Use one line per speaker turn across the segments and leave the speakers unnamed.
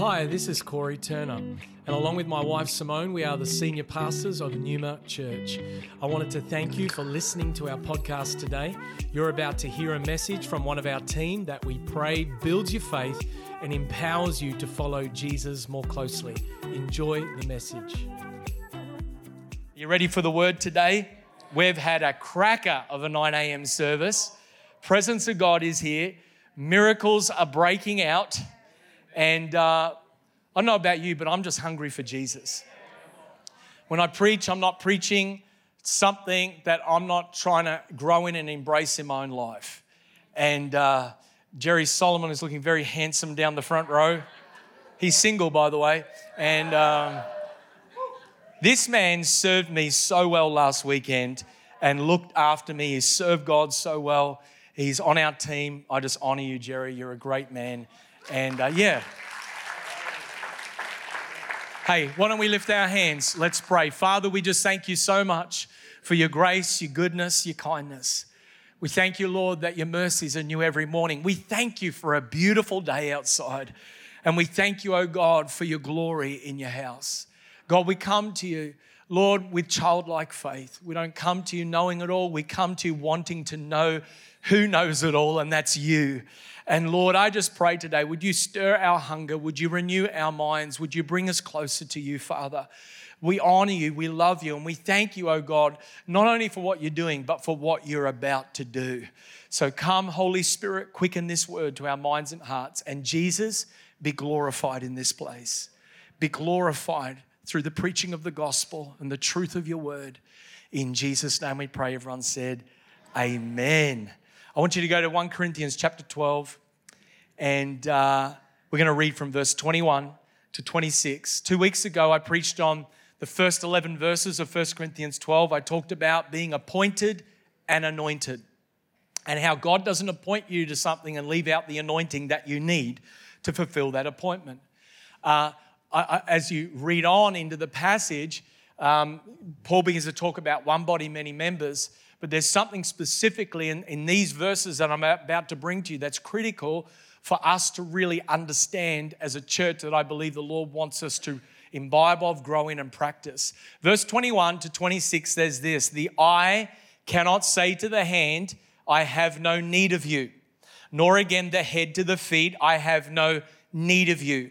Hi, this is Corey Turner, and along with my wife Simone, we are the senior pastors of Numa Church. I wanted to thank you for listening to our podcast today. You're about to hear a message from one of our team that we pray builds your faith and empowers you to follow Jesus more closely. Enjoy the message. You ready for the word today? We've had a cracker of a 9 a.m. service. Presence of God is here. Miracles are breaking out. And uh, I don't know about you, but I'm just hungry for Jesus. When I preach, I'm not preaching something that I'm not trying to grow in and embrace in my own life. And uh, Jerry Solomon is looking very handsome down the front row. He's single, by the way. And um, this man served me so well last weekend and looked after me. He served God so well. He's on our team. I just honor you, Jerry. You're a great man. And uh, yeah. Hey, why don't we lift our hands? Let's pray. Father, we just thank you so much for your grace, your goodness, your kindness. We thank you, Lord, that your mercies are new every morning. We thank you for a beautiful day outside. And we thank you, oh God, for your glory in your house. God, we come to you, Lord, with childlike faith. We don't come to you knowing it all. We come to you wanting to know who knows it all, and that's you. And Lord, I just pray today, would you stir our hunger? Would you renew our minds? Would you bring us closer to you, Father? We honor you, we love you, and we thank you, oh God, not only for what you're doing, but for what you're about to do. So come, Holy Spirit, quicken this word to our minds and hearts. And Jesus, be glorified in this place. Be glorified through the preaching of the gospel and the truth of your word. In Jesus' name we pray. Everyone said, Amen. I want you to go to 1 Corinthians chapter 12, and uh, we're going to read from verse 21 to 26. Two weeks ago, I preached on the first 11 verses of 1 Corinthians 12. I talked about being appointed and anointed, and how God doesn't appoint you to something and leave out the anointing that you need to fulfill that appointment. Uh, As you read on into the passage, um, Paul begins to talk about one body, many members. But there's something specifically in, in these verses that I'm about to bring to you that's critical for us to really understand as a church that I believe the Lord wants us to imbibe of, grow in, and practice. Verse 21 to 26 says this The eye cannot say to the hand, I have no need of you, nor again the head to the feet, I have no need of you.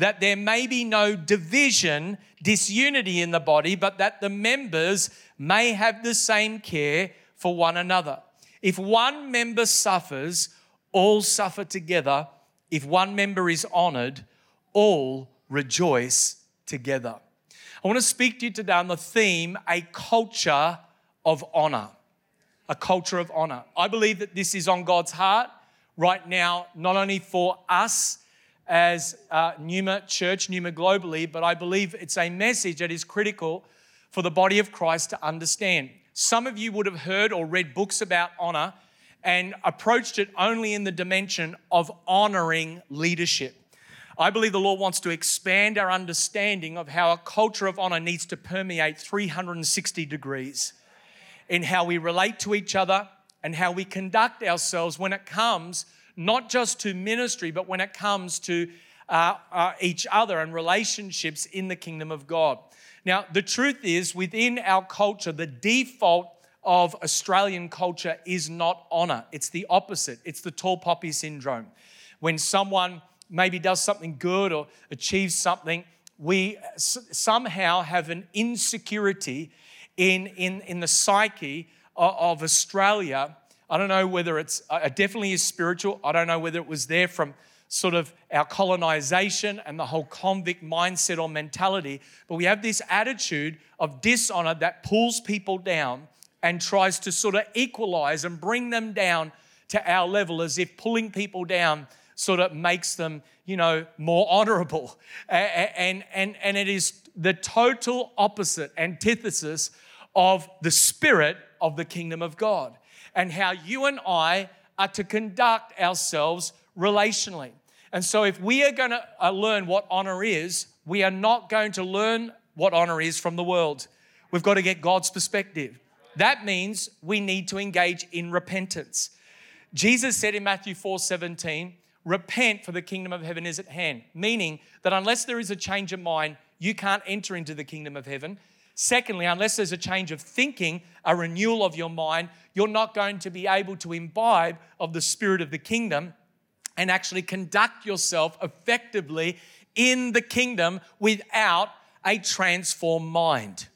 that there may be no division, disunity in the body, but that the members may have the same care for one another. If one member suffers, all suffer together. If one member is honored, all rejoice together. I want to speak to you today on the theme a culture of honor. A culture of honor. I believe that this is on God's heart right now, not only for us as uh, Numa Church, Numa globally, but I believe it's a message that is critical for the body of Christ to understand. Some of you would have heard or read books about honor and approached it only in the dimension of honoring leadership. I believe the Lord wants to expand our understanding of how a culture of honor needs to permeate 360 degrees in how we relate to each other and how we conduct ourselves when it comes not just to ministry, but when it comes to uh, uh, each other and relationships in the kingdom of God. Now, the truth is, within our culture, the default of Australian culture is not honor. It's the opposite. It's the tall poppy syndrome. When someone maybe does something good or achieves something, we somehow have an insecurity in, in, in the psyche of, of Australia. I don't know whether it's, uh, it definitely is spiritual. I don't know whether it was there from sort of our colonization and the whole convict mindset or mentality, but we have this attitude of dishonor that pulls people down and tries to sort of equalize and bring them down to our level as if pulling people down sort of makes them, you know, more honorable. And, and, and it is the total opposite, antithesis of the spirit of the kingdom of God and how you and I are to conduct ourselves relationally. And so, if we are going to uh, learn what honor is, we are not going to learn what honor is from the world. We've got to get God's perspective. That means we need to engage in repentance. Jesus said in Matthew 4 17, repent for the kingdom of heaven is at hand, meaning that unless there is a change of mind, you can't enter into the kingdom of heaven. Secondly, unless there's a change of thinking, a renewal of your mind, you're not going to be able to imbibe of the spirit of the kingdom and actually conduct yourself effectively in the kingdom without a transformed mind.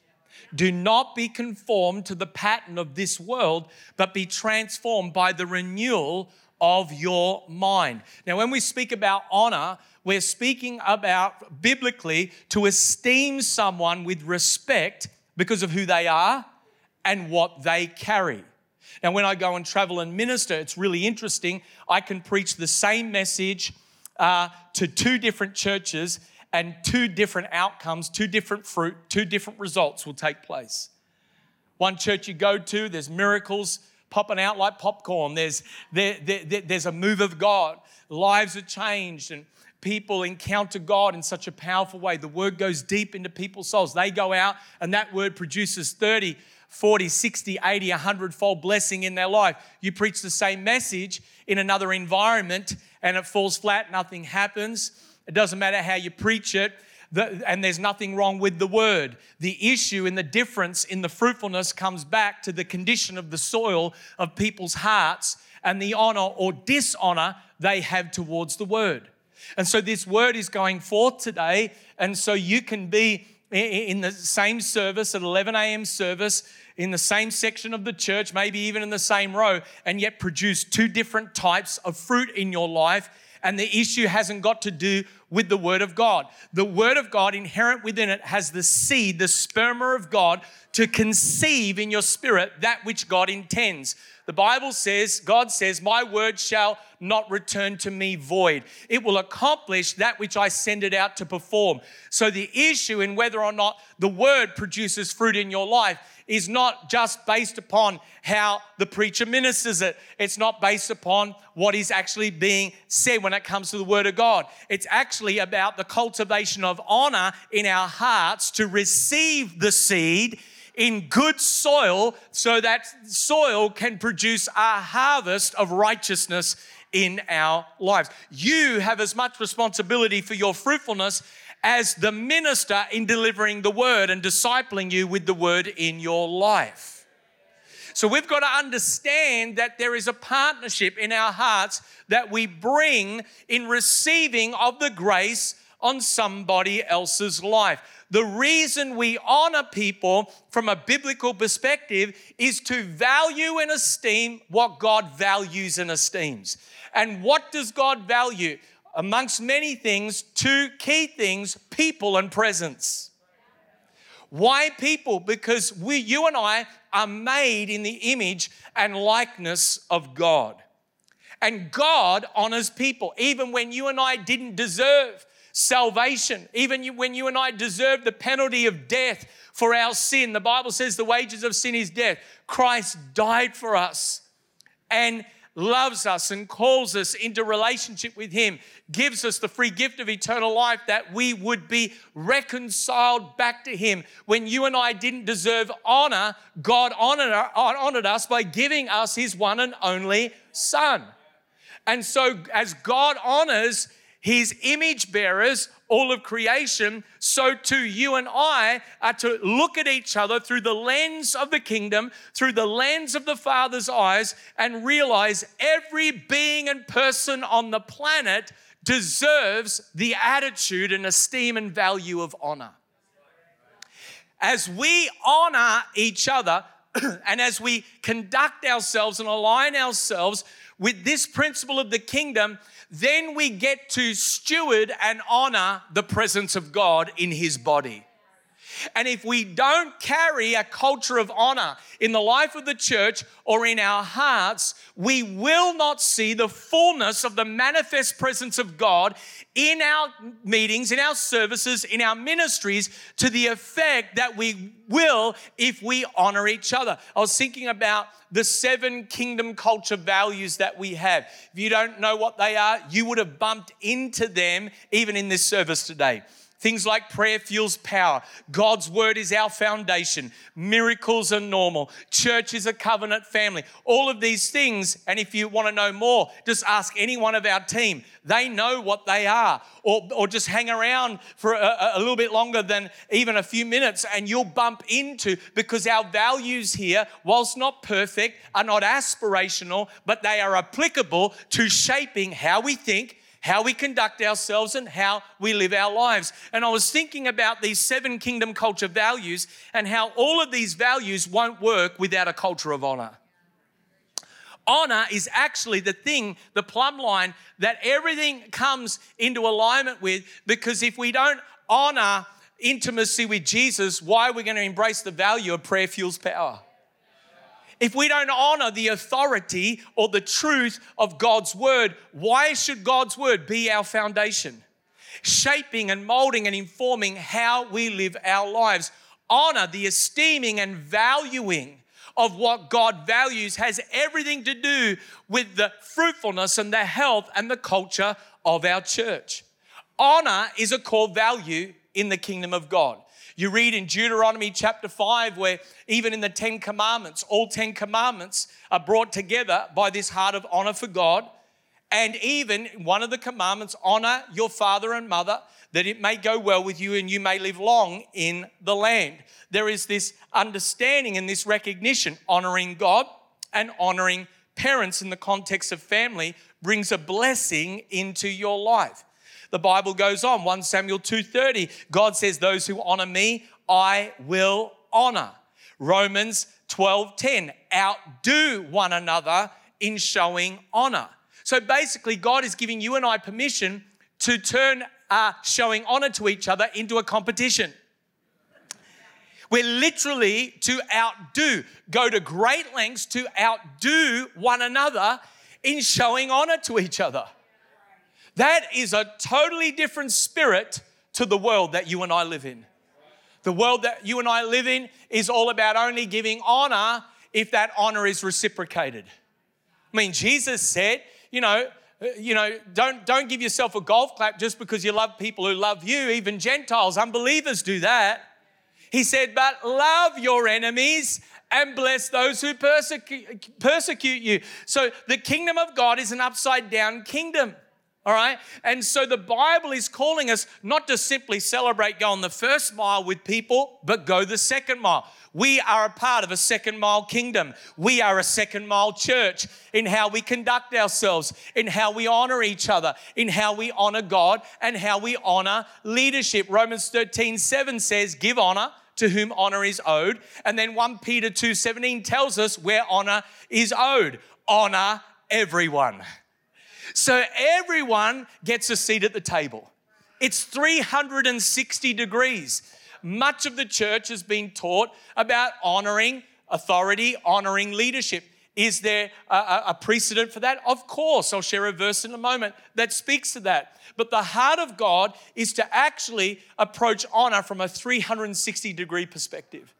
Do not be conformed to the pattern of this world, but be transformed by the renewal of your mind. Now, when we speak about honor, we're speaking about biblically to esteem someone with respect because of who they are and what they carry. Now, when I go and travel and minister, it's really interesting. I can preach the same message uh, to two different churches, and two different outcomes, two different fruit, two different results will take place. One church you go to, there's miracles popping out like popcorn. There's, there, there, there's a move of God. Lives are changed, and people encounter God in such a powerful way. The word goes deep into people's souls. They go out, and that word produces 30, 40, 60, 80, 100 fold blessing in their life. You preach the same message in another environment and it falls flat, nothing happens. It doesn't matter how you preach it, and there's nothing wrong with the word. The issue and the difference in the fruitfulness comes back to the condition of the soil of people's hearts and the honor or dishonor they have towards the word. And so this word is going forth today, and so you can be in the same service at 11 a.m. service in the same section of the church, maybe even in the same row, and yet produce two different types of fruit in your life. And the issue hasn't got to do with the Word of God. The Word of God, inherent within it, has the seed, the sperma of God, to conceive in your spirit that which God intends. The Bible says, God says, My word shall not return to me void. It will accomplish that which I send it out to perform. So the issue in whether or not the word produces fruit in your life is not just based upon how the preacher ministers it. It's not based upon what is actually being said when it comes to the Word of God. It's actually about the cultivation of honor in our hearts to receive the seed in good soil so that soil can produce a harvest of righteousness in our lives. You have as much responsibility for your fruitfulness as the minister in delivering the word and discipling you with the word in your life. So we've got to understand that there is a partnership in our hearts that we bring in receiving of the grace on somebody else's life. The reason we honor people from a biblical perspective is to value and esteem what God values and esteems. And what does God value? amongst many things, two key things people and presence. Why people? Because we, you and I, are made in the image and likeness of God. And God honors people, even when you and I didn't deserve salvation, even when you and I deserve the penalty of death for our sin. The Bible says the wages of sin is death. Christ died for us. And loves us and calls us into relationship with Him, gives us the free gift of eternal life that we would be reconciled back to Him. When you and I didn't deserve honor, God honored, honored us by giving us His one and only Son. And so, as God honors His image bearers, all of creation, so too you and I are to look at each other through the lens of the kingdom, through the lens of the Father's eyes, and realize every being and person on the planet deserves the attitude and esteem and value of honor. As we honor each other, and as we conduct ourselves and align ourselves with this principle of the kingdom, then we get to steward and honor the presence of God in His body. And if we don't carry a culture of honor in the life of the church or in our hearts, we will not see the fullness of the manifest presence of God in our meetings, in our services, in our ministries to the effect that we will if we honor each other. I was thinking about the seven kingdom culture values that we have. If you don't know what they are, you would have bumped into them even in this service today. Things like prayer fuels power. God's word is our foundation. Miracles are normal. Church is a covenant family. All of these things, and if you want to know more, just ask any one of our team. They know what they are. Or, or just hang around for a, a little bit longer than even a few minutes, and you'll bump into because our values here, whilst not perfect, are not aspirational, but they are applicable to shaping how we think how we conduct ourselves and how we live our lives. And I was thinking about these seven kingdom culture values and how all of these values won't work without a culture of honor. Honor is actually the thing, the plumb line that everything comes into alignment with because if we don't honor intimacy with Jesus, why are we going to embrace the value of prayer fuels power? If we don't honor the authority or the truth of God's word, why should God's word be our foundation? Shaping and molding and informing how we live our lives. Honor, the esteeming and valuing of what God values has everything to do with the fruitfulness and the health and the culture of our church. Honor is a core value in the kingdom of God. You read in Deuteronomy chapter 5, where even in the Ten Commandments, all Ten Commandments are brought together by this heart of honor for God. And even one of the commandments, honor your father and mother, that it may go well with you and you may live long in the land. There is this understanding and this recognition, honoring God and honoring parents in the context of family brings a blessing into your life. The Bible goes on, 1 Samuel 2:30, God says those who honor me, I will honor. Romans 12:10, outdo one another in showing honor. So basically God is giving you and I permission to turn uh, showing honor to each other into a competition. We're literally to outdo, go to great lengths to outdo one another in showing honor to each other. That is a totally different spirit to the world that you and I live in. The world that you and I live in is all about only giving honor if that honor is reciprocated. I mean, Jesus said, you know, uh, you know, don't, don't give yourself a golf clap just because you love people who love you. Even Gentiles, unbelievers do that. He said, but love your enemies and bless those who persecute, persecute you. So the kingdom of God is an upside down kingdom. All right? And so the Bible is calling us not to simply celebrate going the first mile with people, but go the second mile. We are a part of a second mile kingdom. We are a second mile church in how we conduct ourselves, in how we honor each other, in how we honor God, and how we honor leadership. Romans 13 7 says, Give honor to whom honor is owed. And then 1 Peter 2 17 tells us where honor is owed. Honor everyone. So everyone gets a seat at the table. It's 360 degrees. Much of the church has been taught about honoring authority, honoring leadership. Is there a, a, precedent for that? Of course. I'll share a verse in a moment that speaks to that. But the heart of God is to actually approach honor from a 360 degree perspective.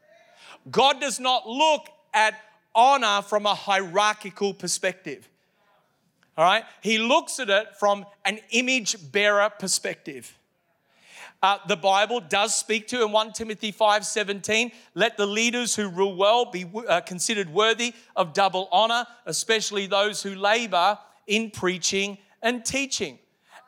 God does not look at honor from a hierarchical perspective. All right? He looks at it from an image bearer perspective. Uh, the Bible does speak to in 1 Timothy 5:17, let the leaders who rule well be uh, considered worthy of double honor, especially those who labor in preaching and teaching.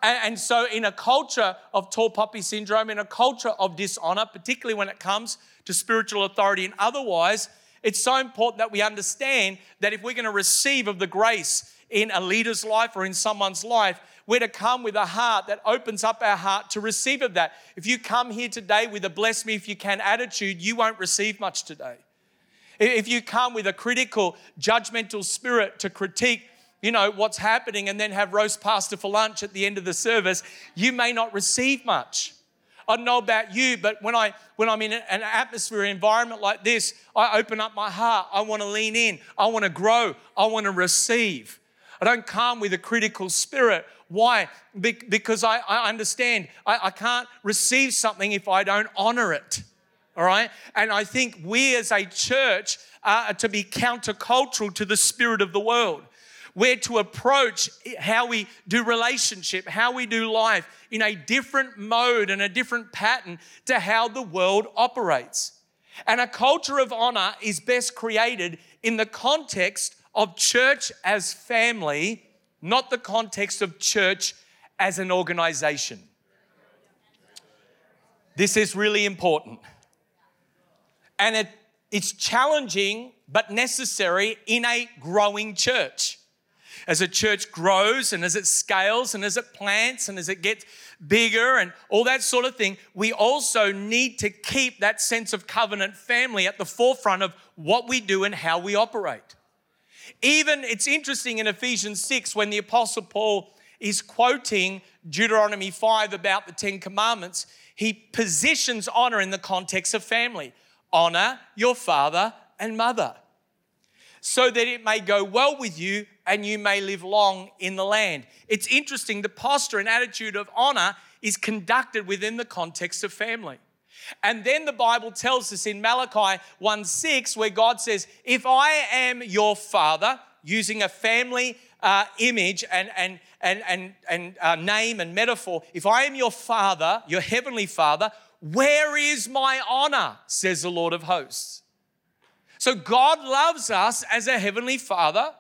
And, and so, in a culture of tall poppy syndrome, in a culture of dishonor, particularly when it comes to spiritual authority and otherwise, it's so important that we understand that if we're going to receive of the grace in a leader's life or in someone's life, we're to come with a heart that opens up our heart to receive of that. If you come here today with a bless me if you can attitude, you won't receive much today. If you come with a critical, judgmental spirit to critique, you know, what's happening and then have roast pastor for lunch at the end of the service, you may not receive much. I don't know about you, but when, I, when I'm in an atmosphere, environment like this, I open up my heart. I want to lean in. I want to grow. I want to receive. I don't come with a critical spirit. Why? because I, I understand I, I can't receive something if I don't honor it. All right? And I think we as a church are to be countercultural to the spirit of the world. We're to approach how we do relationship, how we do life in a different mode and a different pattern to how the world operates. And a culture of honor is best created in the context of church as family, not the context of church as an organization. This is really important. And it, it's challenging but necessary in a growing church as a church grows and as it scales and as it plants and as it gets bigger and all that sort of thing, we also need to keep that sense of covenant family at the forefront of what we do and how we operate. Even it's interesting in Ephesians 6 when the Apostle Paul is quoting Deuteronomy 5 about the Ten Commandments, he positions honor in the context of family. Honor your father and mother so that it may go well with you and you may live long in the land. It's interesting, the posture and attitude of honor is conducted within the context of family. And then the Bible tells us in Malachi 1 6, where God says, If I am your father, using a family uh, image and, and, and, and, and uh, name and metaphor, if I am your father, your heavenly father, where is my honor, says the Lord of hosts? So God loves us as a heavenly father,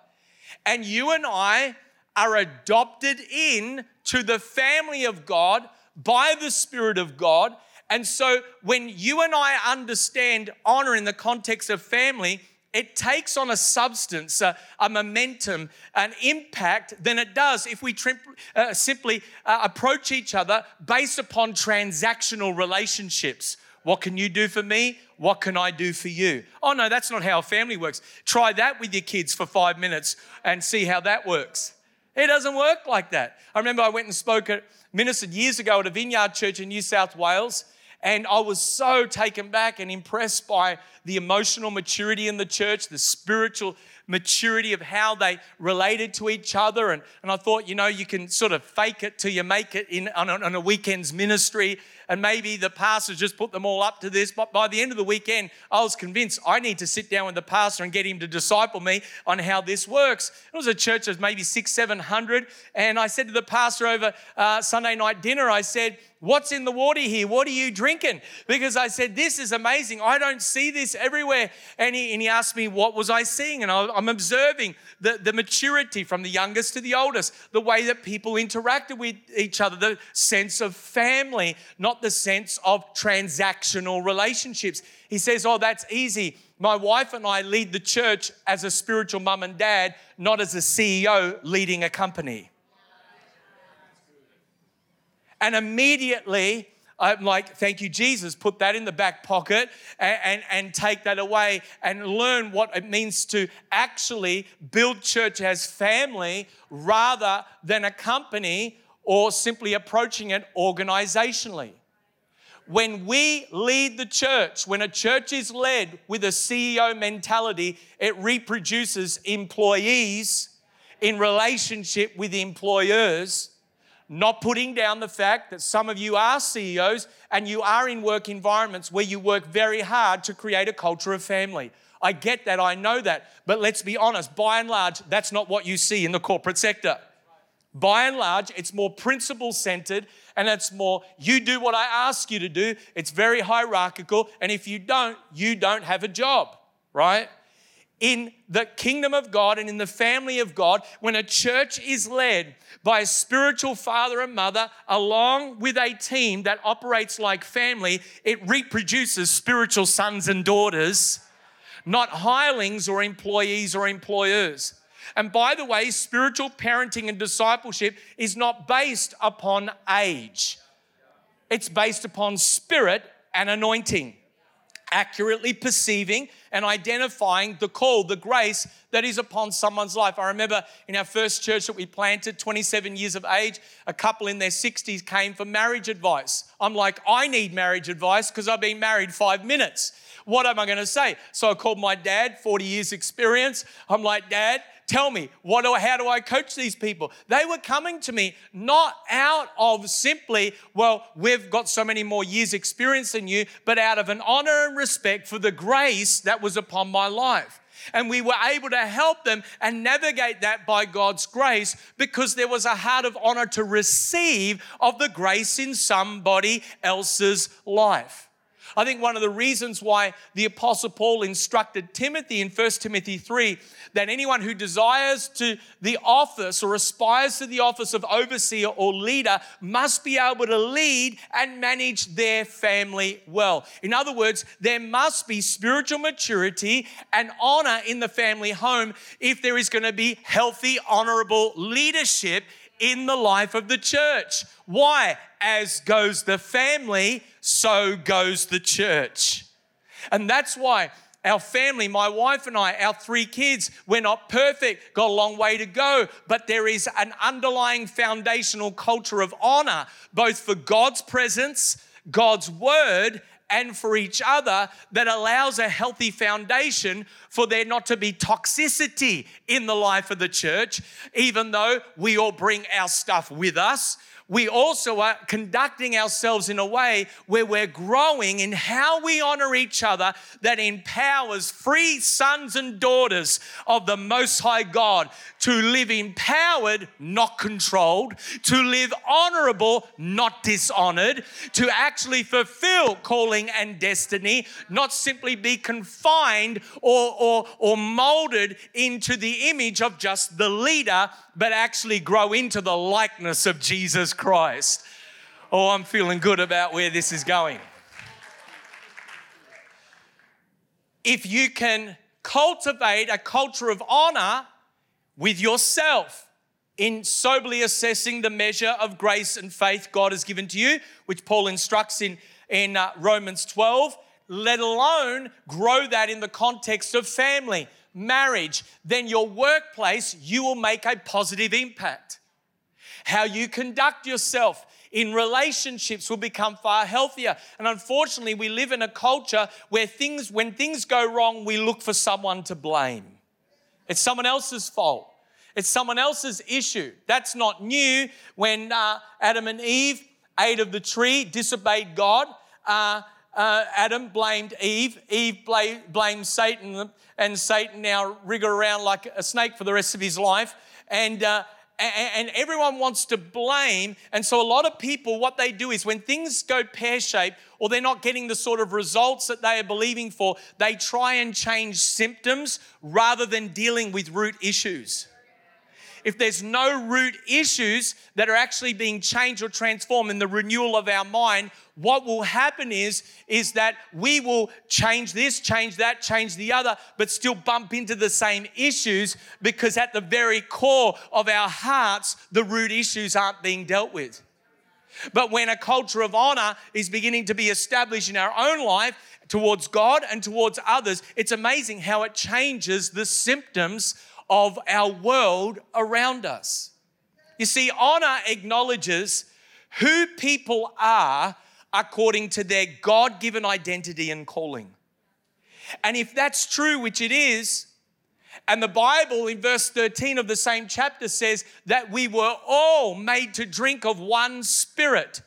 and you and I are adopted in to the family of God by the Spirit of God. And so when you and I understand honor in the context of family, it takes on a substance, a, a momentum, an impact than it does if we tri- uh, simply uh, approach each other based upon transactional relationships what can you do for me? What can I do for you? Oh, no, that's not how a family works. Try that with your kids for five minutes and see how that works. It doesn't work like that. I remember I went and spoke at, ministered years ago at a vineyard church in New South Wales, and I was so taken back and impressed by the emotional maturity in the church, the spiritual maturity of how they related to each other. And, and I thought, you know, you can sort of fake it till you make it in, on, on a weekend's ministry and maybe the pastor just put them all up to this. But by the end of the weekend, I was convinced I need to sit down with the pastor and get him to disciple me on how this works. It was a church of maybe six, seven hundred. And I said to the pastor over uh, Sunday night dinner, I said, What's in the water here? What are you drinking? Because I said, This is amazing. I don't see this everywhere. And he, and he asked me, What was I seeing? And I, I'm observing the, the maturity from the youngest to the oldest, the way that people interacted with each other, the sense of family, not the sense of transactional relationships. He says, Oh, that's easy. My wife and I lead the church as a spiritual mum and dad, not as a CEO leading a company. And immediately, I'm like, thank you, Jesus. Put that in the back pocket and, and, and, take that away and learn what it means to actually build church as family rather than a company or simply approaching it organizationally. When we lead the church, when a church is led with a CEO mentality, it reproduces employees in relationship with employers not putting down the fact that some of you are CEOs and you are in work environments where you work very hard to create a culture of family. I get that, I know that, but let's be honest, by and large, that's not what you see in the corporate sector. By and large, it's more principle centered and it's more you do what I ask you to do. It's very hierarchical, and if you don't, you don't have a job, right? in the kingdom of God and in the family of God, when a church is led by a spiritual father and mother, along with a team that operates like family, it reproduces spiritual sons and daughters, not hirelings or employees or employers. And by the way, spiritual parenting and discipleship is not based upon age, it's based upon spirit and anointing. accurately perceiving and identifying the call, the grace that is upon someone's life. I remember in our first church that we planted, 27 years of age, a couple in their 60s came for marriage advice. I'm like, I need marriage advice because I've been married five minutes. What am I going to say? So I called my dad, 40 years experience. I'm like, Dad, tell me, what do, how do I coach these people? They were coming to me not out of simply, well, we've got so many more years experience than you, but out of an honor and respect for the grace that was upon my life. And we were able to help them and navigate that by God's grace because there was a heart of honor to receive of the grace in somebody else's life. I think one of the reasons why the Apostle Paul instructed Timothy in 1 Timothy 3 that anyone who desires to the office or aspires to the office of overseer or leader must be able to lead and manage their family well. In other words, there must be spiritual maturity and honor in the family home if there is going to be healthy, honorable leadership in the life of the church. Why? As goes the family, so goes the church. And that's why our family, my wife and I, our three kids, we're not perfect, got a long way to go, but there is an underlying foundational culture of honor, both for God's presence, God's word, and for each other that allows a healthy foundation for there not to be toxicity in the life of the church, even though we all bring our stuff with us. We also are conducting ourselves in a way where we're growing in how we honor each other that empowers free sons and daughters of the Most High God to live empowered, not controlled, to live honorable, not dishonored, to actually fulfill calling and destiny, not simply be confined or, or, or molded into the image of just the leader, but actually grow into the likeness of Jesus Christ. Oh, I'm feeling good about where this is going. If you can cultivate a culture of honor with yourself in soberly assessing the measure of grace and faith God has given to you, which Paul instructs in, in uh, Romans 12, let alone grow that in the context of family, marriage, then your workplace, you will make a positive impact. How you conduct yourself in relationships will become far healthier. And unfortunately, we live in a culture where things, when things go wrong, we look for someone to blame. It's someone else's fault. It's someone else's issue. That's not new. When uh, Adam and Eve ate of the tree, disobeyed God, uh, uh, Adam blamed Eve. Eve blamed Satan, and Satan now wriggle around like a snake for the rest of his life. And uh, and everyone wants to blame. And so, a lot of people, what they do is when things go pear shaped or they're not getting the sort of results that they are believing for, they try and change symptoms rather than dealing with root issues if there's no root issues that are actually being changed or transformed in the renewal of our mind, what will happen is, is that we will change this, change that, change the other, but still bump into the same issues because at the very core of our hearts, the root issues aren't being dealt with. But when a culture of honor is beginning to be established in our own life towards God and towards others, it's amazing how it changes the symptoms of our world around us. You see, honor acknowledges who people are according to their God given identity and calling. And if that's true, which it is, and the Bible in verse 13 of the same chapter says that we were all made to drink of one spirit.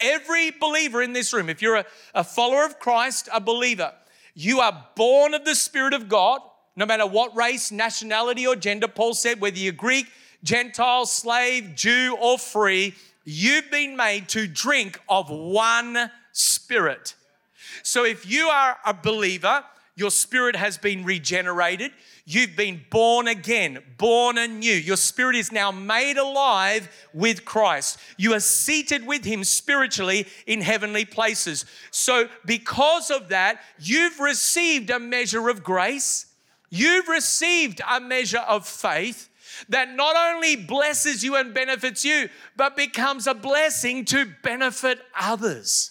Every believer in this room, if you're a, a follower of Christ, a believer, you are born of the Spirit of God no matter what race, nationality, or gender, Paul said, whether you're Greek, Gentile, slave, Jew, or free, you've been made to drink of one spirit. So if you are a believer, your spirit has been regenerated. You've been born again, born anew. Your spirit is now made alive with Christ. You are seated with Him spiritually in heavenly places. So, because of that, you've received a measure of grace You've received a measure of faith that not only blesses you and benefits you, but becomes a blessing to benefit others.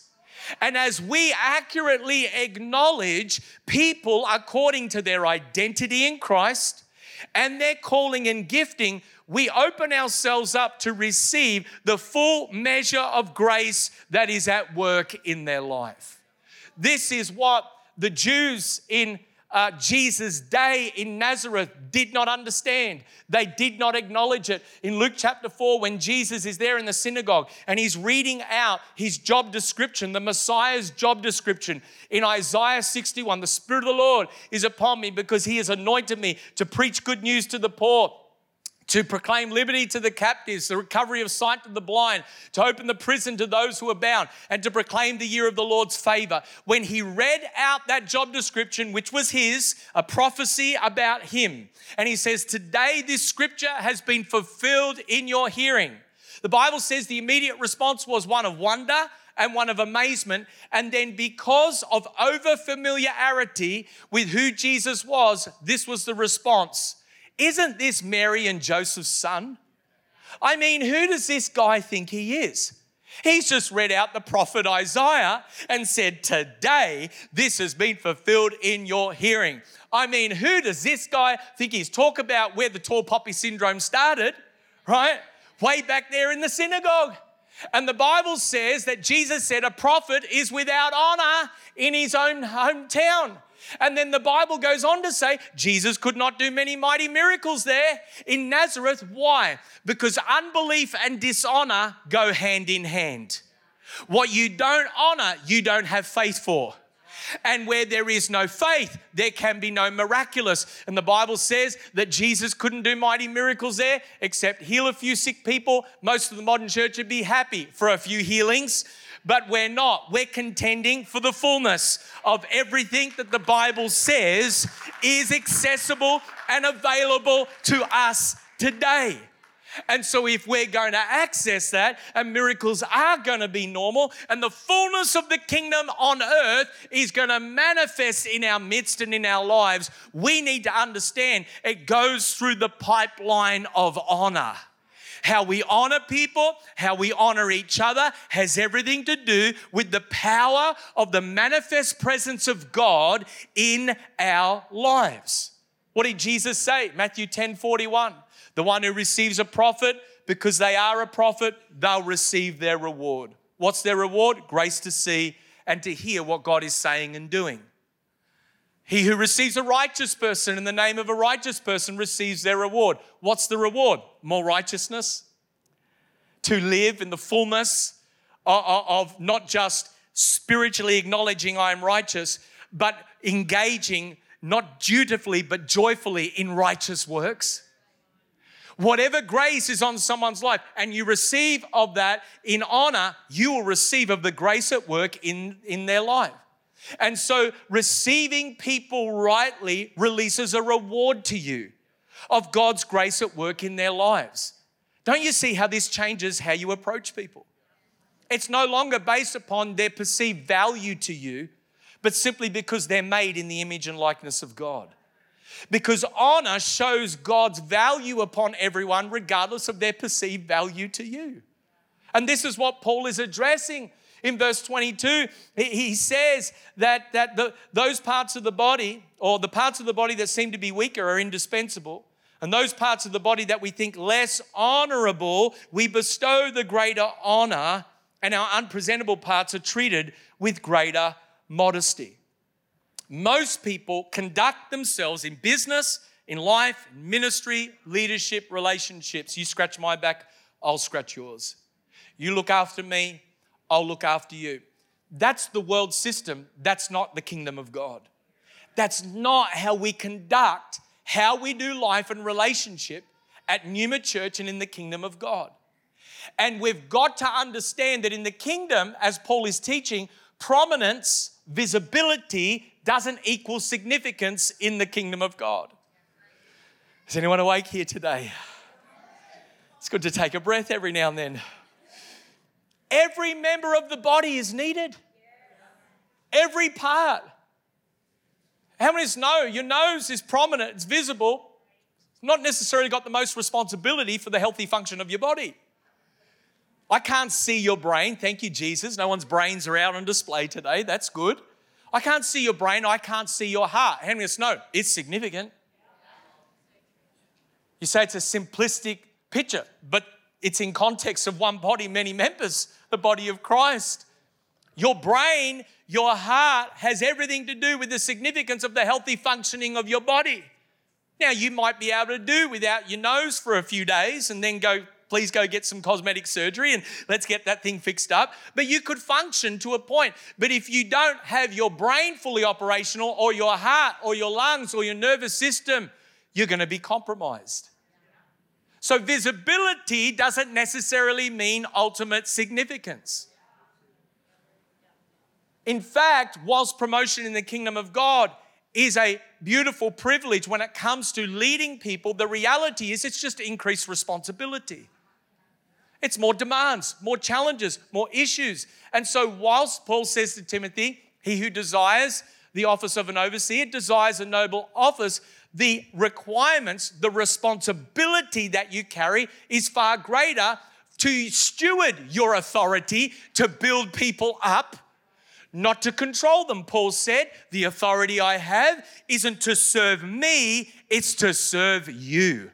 And as we accurately acknowledge people according to their identity in Christ and their calling and gifting, we open ourselves up to receive the full measure of grace that is at work in their life. This is what the Jews in uh, Jesus' day in Nazareth did not understand. They did not acknowledge it. In Luke chapter 4, when Jesus is there in the synagogue and he's reading out his job description, the Messiah's job description in Isaiah 61, the Spirit of the Lord is upon me because he has anointed me to preach good news to the poor to proclaim liberty to the captives, the recovery of sight to the blind, to open the prison to those who are bound, and to proclaim the year of the Lord's favor. When he read out that job description, which was his, a prophecy about him, and he says, Today this scripture has been fulfilled in your hearing. The Bible says the immediate response was one of wonder and one of amazement. And then, because of over familiarity with who Jesus was, this was the response isn't this Mary and Joseph's son? I mean, who does this guy think he is? He's just read out the prophet Isaiah and said, Today this has been fulfilled in your hearing. I mean, who does this guy think he's talk about where the tall poppy syndrome started, right? Way back there in the synagogue. And the Bible says that Jesus said a prophet is without honor in his own hometown. And then the Bible goes on to say Jesus could not do many mighty miracles there in Nazareth. Why? Because unbelief and dishonor go hand in hand. What you don't honor, you don't have faith for. And where there is no faith, there can be no miraculous. And the Bible says that Jesus couldn't do mighty miracles there except heal a few sick people. Most of the modern church would be happy for a few healings but we're not. We're contending for the fullness of everything that the Bible says is accessible and available to us today. And so, if we're going to access that, and miracles are going to be normal, and the fullness of the kingdom on earth is going to manifest in our midst and in our lives, we need to understand it goes through the pipeline of honor. How we honor people, how we honor each other has everything to do with the power of the manifest presence of God in our lives. What did Jesus say? Matthew 10 41. The one who receives a prophet, because they are a prophet, they'll receive their reward. What's their reward? Grace to see and to hear what God is saying and doing. He who receives a righteous person in the name of a righteous person receives their reward. What's the reward? More righteousness. To live in the fullness of not just spiritually acknowledging I am righteous, but engaging not dutifully, but joyfully in righteous works. Whatever grace is on someone's life and you receive of that in honor, you will receive of the grace at work in, in their life. And so receiving people rightly releases a reward to you of God's grace at work in their lives. Don't you see how this changes how you approach people? It's no longer based upon their perceived value to you, but simply because they're made in the image and likeness of God. Because honor shows God's value upon everyone, regardless of their perceived value to you. And this is what Paul is addressing in verse 22, he says that, that the, those parts of the body, or the parts of the body that seem to be weaker, are indispensable. And those parts of the body that we think less honorable, we bestow the greater honor, and our unpresentable parts are treated with greater modesty. Most people conduct themselves in business, in life, in ministry, leadership, relationships. You scratch my back, I'll scratch yours. You look after me, I'll look after you. That's the world system. That's not the kingdom of God. That's not how we conduct how we do life and relationship at Numa Church and in the kingdom of God. And we've got to understand that in the kingdom, as Paul is teaching, prominence, visibility doesn't equal significance in the kingdom of God. Is anyone awake here today? It's good to take a breath every now and then. Every member of the body is needed. Every part. How many know your nose is prominent, it's visible, it's not necessarily got the most responsibility for the healthy function of your body. I can't see your brain. Thank you, Jesus. No one's brains are out on display today. That's good. I can't see your brain. I can't see your heart. Henry Snow, it's significant. You say it's a simplistic picture, but it's in context of one body, many members, the body of Christ. Your brain, your heart has everything to do with the significance of the healthy functioning of your body. Now, you might be able to do without your nose for a few days and then go, please go get some cosmetic surgery and let's get that thing fixed up. But you could function to a point. But if you don't have your brain fully operational, or your heart, or your lungs, or your nervous system, you're going to be compromised. So, visibility doesn't necessarily mean ultimate significance. In fact, whilst promotion in the kingdom of God is a beautiful privilege when it comes to leading people, the reality is it's just increased responsibility. It's more demands, more challenges, more issues. And so, whilst Paul says to Timothy, he who desires the office of an overseer desires a noble office, the requirements, the responsibility that you carry is far greater to steward your authority, to build people up, not to control them. Paul said, The authority I have isn't to serve me, it's to serve you.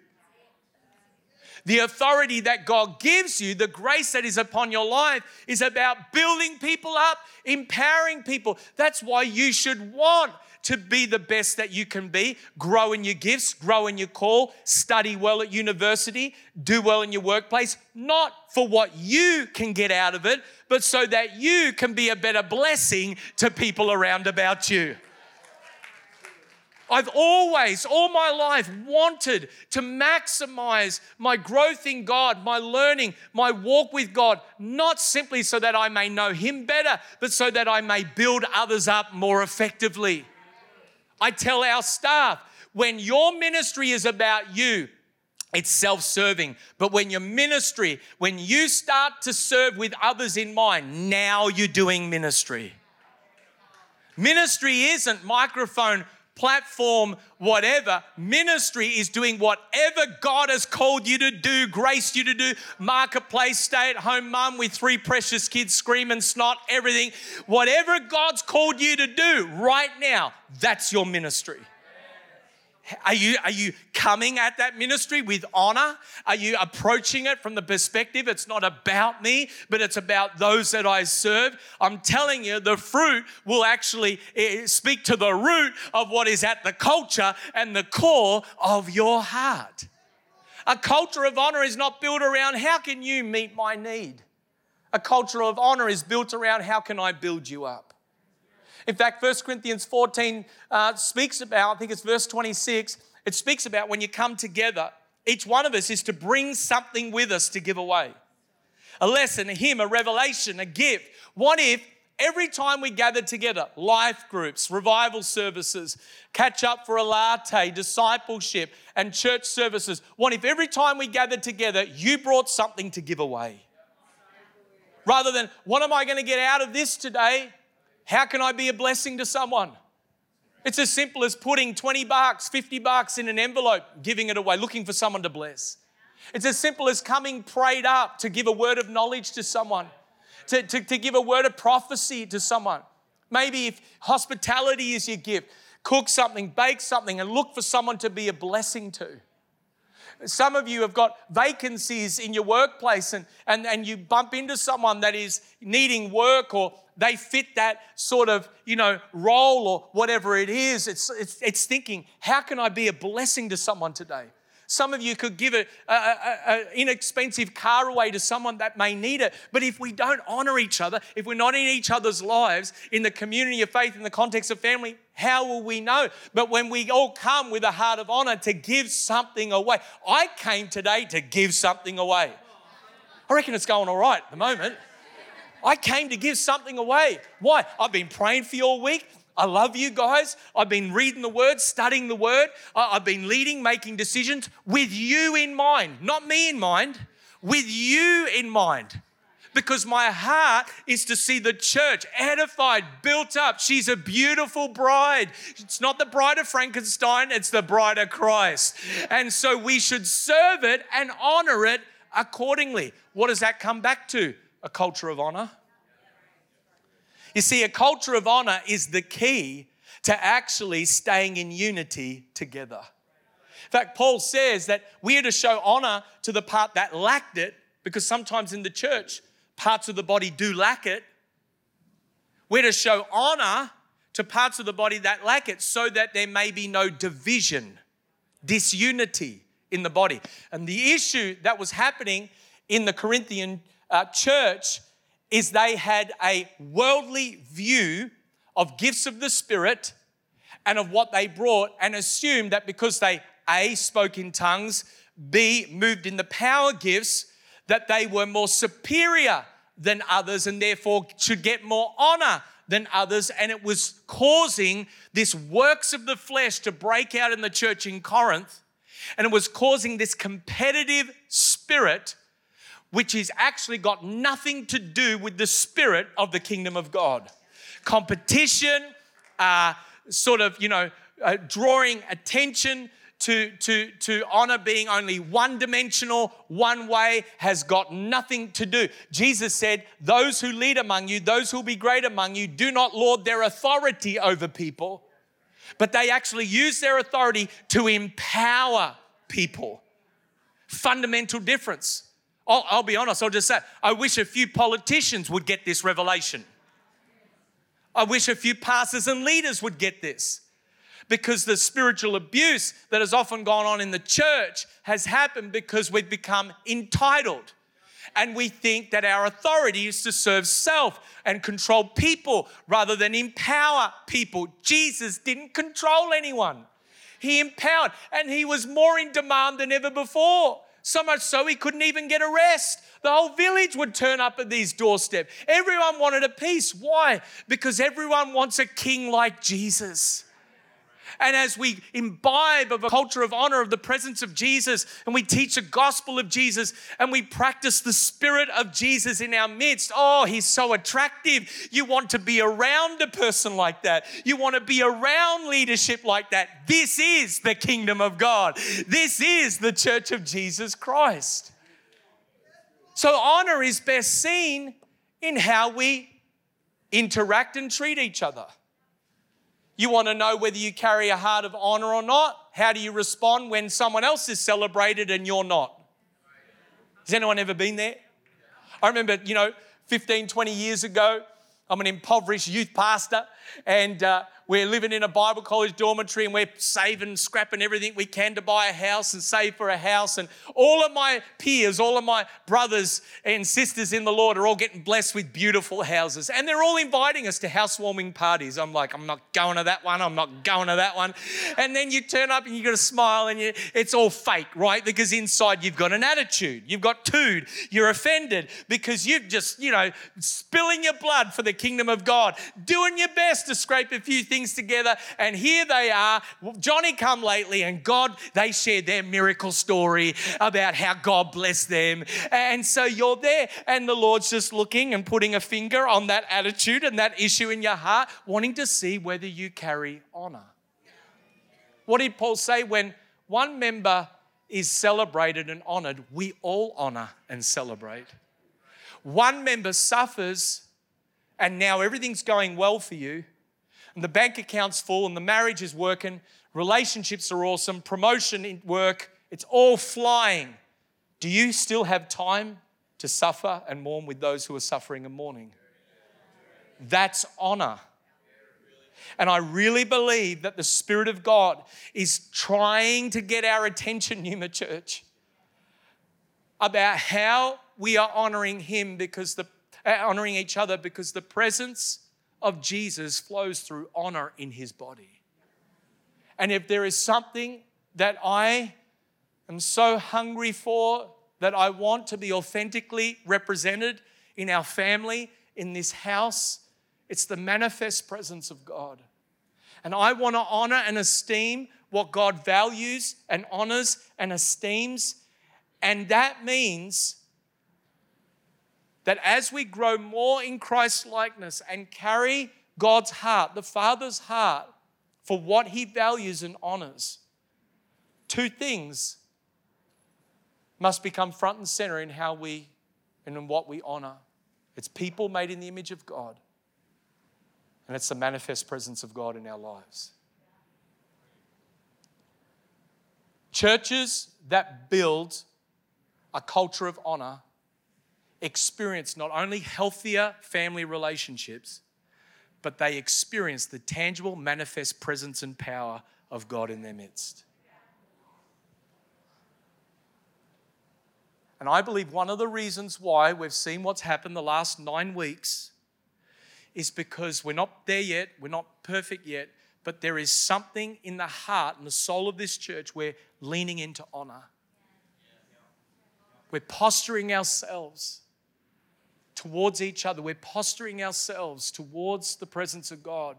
The authority that God gives you, the grace that is upon your life, is about building people up, empowering people. That's why you should want to be the best that you can be, grow in your gifts, grow in your call, study well at university, do well in your workplace, not for what you can get out of it, but so that you can be a better blessing to people around about you. I've always, all my life, wanted to maximize my growth in God, my learning, my walk with God, not simply so that I may know Him better, but so that I may build others up more effectively. I tell our staff when your ministry is about you, it's self serving. But when your ministry, when you start to serve with others in mind, now you're doing ministry. Ministry isn't microphone, platform, whatever. Ministry is doing whatever God has called you to do, graced you to do. Marketplace, stay at home mum with three precious kids, screaming snot, everything. Whatever God's called you to do right now, that's your ministry. Are you, are you coming at that ministry with honor? Are you approaching it from the perspective it's not about me, but it's about those that I serve? I'm telling you, the fruit will actually eh, speak to the root of what is at the culture and the core of your heart. A culture of honor is not built around how can you meet my need? A culture of honor is built around how can I build you up? In fact, 1 Corinthians 14 uh, speaks about, I think it's verse 26, it speaks about when you come together, each one of us is to bring something with us to give away a lesson, a hymn, a revelation, a gift. What if every time we gather together, life groups, revival services, catch up for a latte, discipleship, and church services, what if every time we gathered together, you brought something to give away? Rather than, what am I going to get out of this today? How can I be a blessing to someone? It's as simple as putting 20 bucks, 50 bucks in an envelope, giving it away, looking for someone to bless. It's as simple as coming prayed up to give a word of knowledge to someone, to, to, to give a word of prophecy to someone. Maybe if hospitality is your gift, cook something, bake something, and look for someone to be a blessing to. Some of you have got vacancies in your workplace and, and, and you bump into someone that is needing work or they fit that sort of, you know, role or whatever it is. It's, it's, it's thinking, how can I be a blessing to someone today? Some of you could give an inexpensive car away to someone that may need it. But if we don't honor each other, if we're not in each other's lives, in the community of faith, in the context of family, how will we know? But when we all come with a heart of honor to give something away, I came today to give something away. I reckon it's going all right at the moment. I came to give something away. Why? I've been praying for you all week. I love you guys. I've been reading the word, studying the word. I've been leading, making decisions with you in mind, not me in mind, with you in mind. Because my heart is to see the church edified, built up. She's a beautiful bride. It's not the bride of Frankenstein, it's the bride of Christ. And so we should serve it and honor it accordingly. What does that come back to? A culture of honor. You see, a culture of honor is the key to actually staying in unity together. In fact, Paul says that we are to show honor to the part that lacked it, because sometimes in the church, parts of the body do lack it. We're to show honor to parts of the body that lack it so that there may be no division, disunity in the body. And the issue that was happening in the Corinthian uh, church is they had a worldly view of gifts of the Spirit and of what they brought and assumed that because they A, spoke in tongues, B, moved in the power gifts, that they were more superior than others and therefore should get more honor than others. And it was causing this works of the flesh to break out in the church in Corinth. And it was causing this competitive spirit, which has actually got nothing to do with the spirit of the kingdom of God. Competition, uh, sort of, you know, uh, drawing attention to, to, to honor being only one dimensional, one way, has got nothing to do. Jesus said, Those who lead among you, those who will be great among you, do not lord their authority over people, but they actually use their authority to empower people. Fundamental difference. I'll, I'll be honest, I'll just say, I wish a few politicians would get this revelation. I wish a few pastors and leaders would get this because the spiritual abuse that has often gone on in the church has happened because we've become entitled. And we think that our authority is to serve self and control people rather than empower people. Jesus didn't control anyone, He empowered, and He was more in demand than ever before. So much so, He couldn't even get a rest. The whole village would turn up at these doorsteps. Everyone wanted a piece. Why? Because everyone wants a king like Jesus. And as we imbibe of a culture of honor of the presence of Jesus, and we teach the gospel of Jesus, and we practice the spirit of Jesus in our midst, oh, he's so attractive. You want to be around a person like that. You want to be around leadership like that. This is the kingdom of God. This is the church of Jesus Christ. So, honor is best seen in how we interact and treat each other. You want to know whether you carry a heart of honor or not? How do you respond when someone else is celebrated and you're not? Has anyone ever been there? I remember, you know, 15, 20 years ago, I'm an impoverished youth pastor, and uh, we're living in a Bible college dormitory and we're saving, scrapping everything we can to buy a house and save for a house. And all of my peers, all of my brothers and sisters in the Lord are all getting blessed with beautiful houses. And they're all inviting us to housewarming parties. I'm like, I'm not going to that one. I'm not going to that one. And then you turn up and you got a smile and you, it's all fake, right? Because inside you've got an attitude. You've got tood. You're offended because you've just, you know, spilling your blood for the kingdom of God, doing your best to scrape a few things things together. And here they are, Johnny come lately, and God, they shared their miracle story about how God blessed them. And so you're there, and the Lord's just looking and putting a finger on that attitude and that issue in your heart, wanting to see whether you carry honor. What did Paul say when one member is celebrated and honored? We all honor and celebrate. One member suffers, and now everything's going well for you and the bank account's full and the marriage is working, relationships are awesome, promotion work, it's all flying. Do you still have time to suffer and mourn with those who are suffering and mourning? That's honor. And I really believe that the Spirit of God is trying to get our attention, Numa Church, about how we are honoring Him because the honoring each other because the presence of Jesus flows through honor in his body. And if there is something that I am so hungry for, that I want to be authentically represented in our family, in this house, it's the manifest presence of God. And I want to honor and esteem what God values and honors and esteems. And that means that as we grow more in Christ's likeness and carry God's heart, the Father's heart, for what He values and honors, two things must become front and center in how we and in what we honor. It's people made in the image of God, and it's the manifest presence of God in our lives. Churches that build a culture of honor experience not only healthier family relationships, but they experience the tangible, manifest presence and power of God in their midst. And I believe one of the reasons why we've seen what's happened the last nine weeks is because we're not there yet, we're not perfect yet, but there is something in the heart and the soul of this church we're leaning into honor. We're posturing ourselves towards each other. We're posturing ourselves towards the presence of God.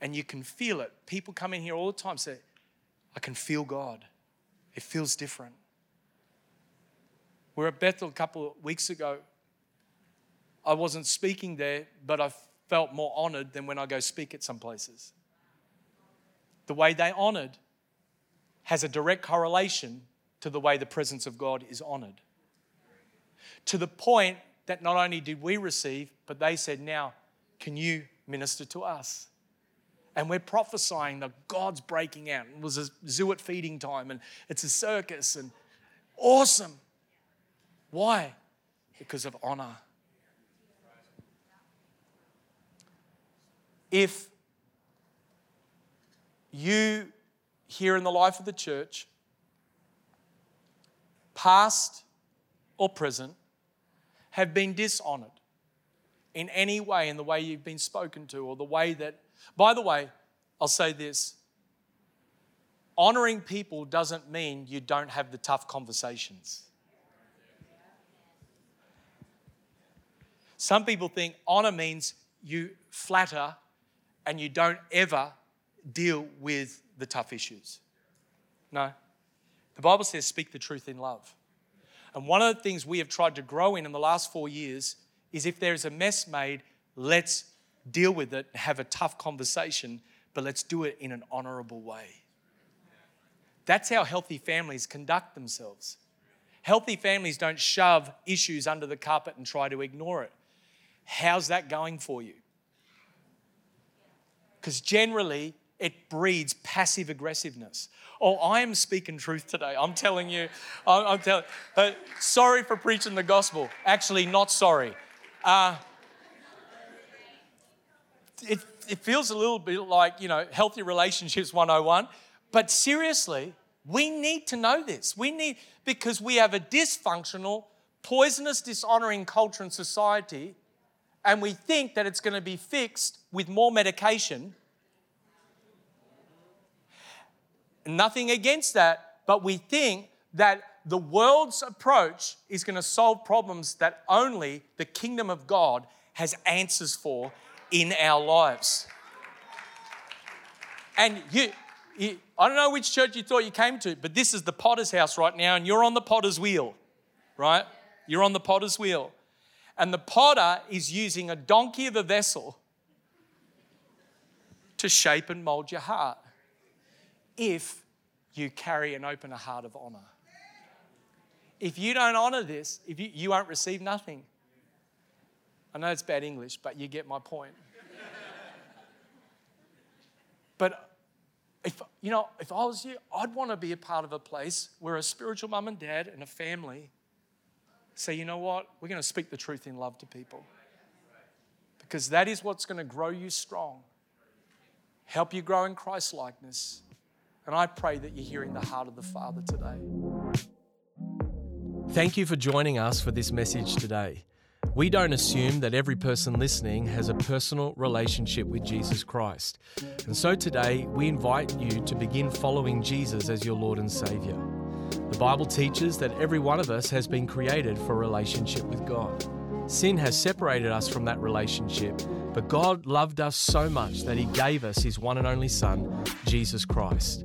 And you can feel it. People come in here all the time say, I can feel God. It feels different. We are at Bethel a couple of weeks ago. I wasn't speaking there, but I felt more honored than when I go speak at some places. The way they honored has a direct correlation to the way the presence of God is honored. To the point that not only did we receive, but they said, Now, can you minister to us? And we're prophesying that God's breaking out. It was a zoo at feeding time, and it's a circus, and awesome. Why? Because of honor. If you here in the life of the church, past or present, have been dishonored in any way, in the way you've been spoken to, or the way that, by the way, I'll say this honoring people doesn't mean you don't have the tough conversations. Some people think honor means you flatter and you don't ever deal with the tough issues. No. The Bible says, speak the truth in love. And one of the things we have tried to grow in in the last four years is if there's a mess made, let's deal with it, have a tough conversation, but let's do it in an honorable way. That's how healthy families conduct themselves. Healthy families don't shove issues under the carpet and try to ignore it. How's that going for you? Because generally, it breeds passive aggressiveness. Oh, I am speaking truth today. I'm telling you, I'm, I'm telling. Uh, sorry for preaching the gospel. Actually, not sorry. Uh, it, it feels a little bit like, you know, healthy relationships 101. But seriously, we need to know this. We need, because we have a dysfunctional, poisonous, dishonoring culture and society and we think that it's going to be fixed with more medication. Nothing against that, but we think that the world's approach is going to solve problems that only the kingdom of God has answers for in our lives. And you, you, I don't know which church you thought you came to, but this is the potter's house right now, and you're on the potter's wheel, right? You're on the potter's wheel. And the potter is using a donkey of a vessel to shape and mold your heart if you carry and open a heart of honor. If you don't honor this, if you, you won't receive nothing. I know it's bad English, but you get my point. but if you know, if I was you, I'd want to be a part of a place where a spiritual mum and dad and a family say, you know what? We're going to speak the truth in love to people. Because that is what's going to grow you strong, help you grow in Christ likeness. And I pray that you're hearing the heart of the Father today.
Thank you for joining us for this message today. We don't assume that every person listening has a personal relationship with Jesus Christ. And so today, we invite you to begin following Jesus as your Lord and Savior. The Bible teaches that every one of us has been created for a relationship with God. Sin has separated us from that relationship, but God loved us so much that He gave us His one and only Son, Jesus Christ.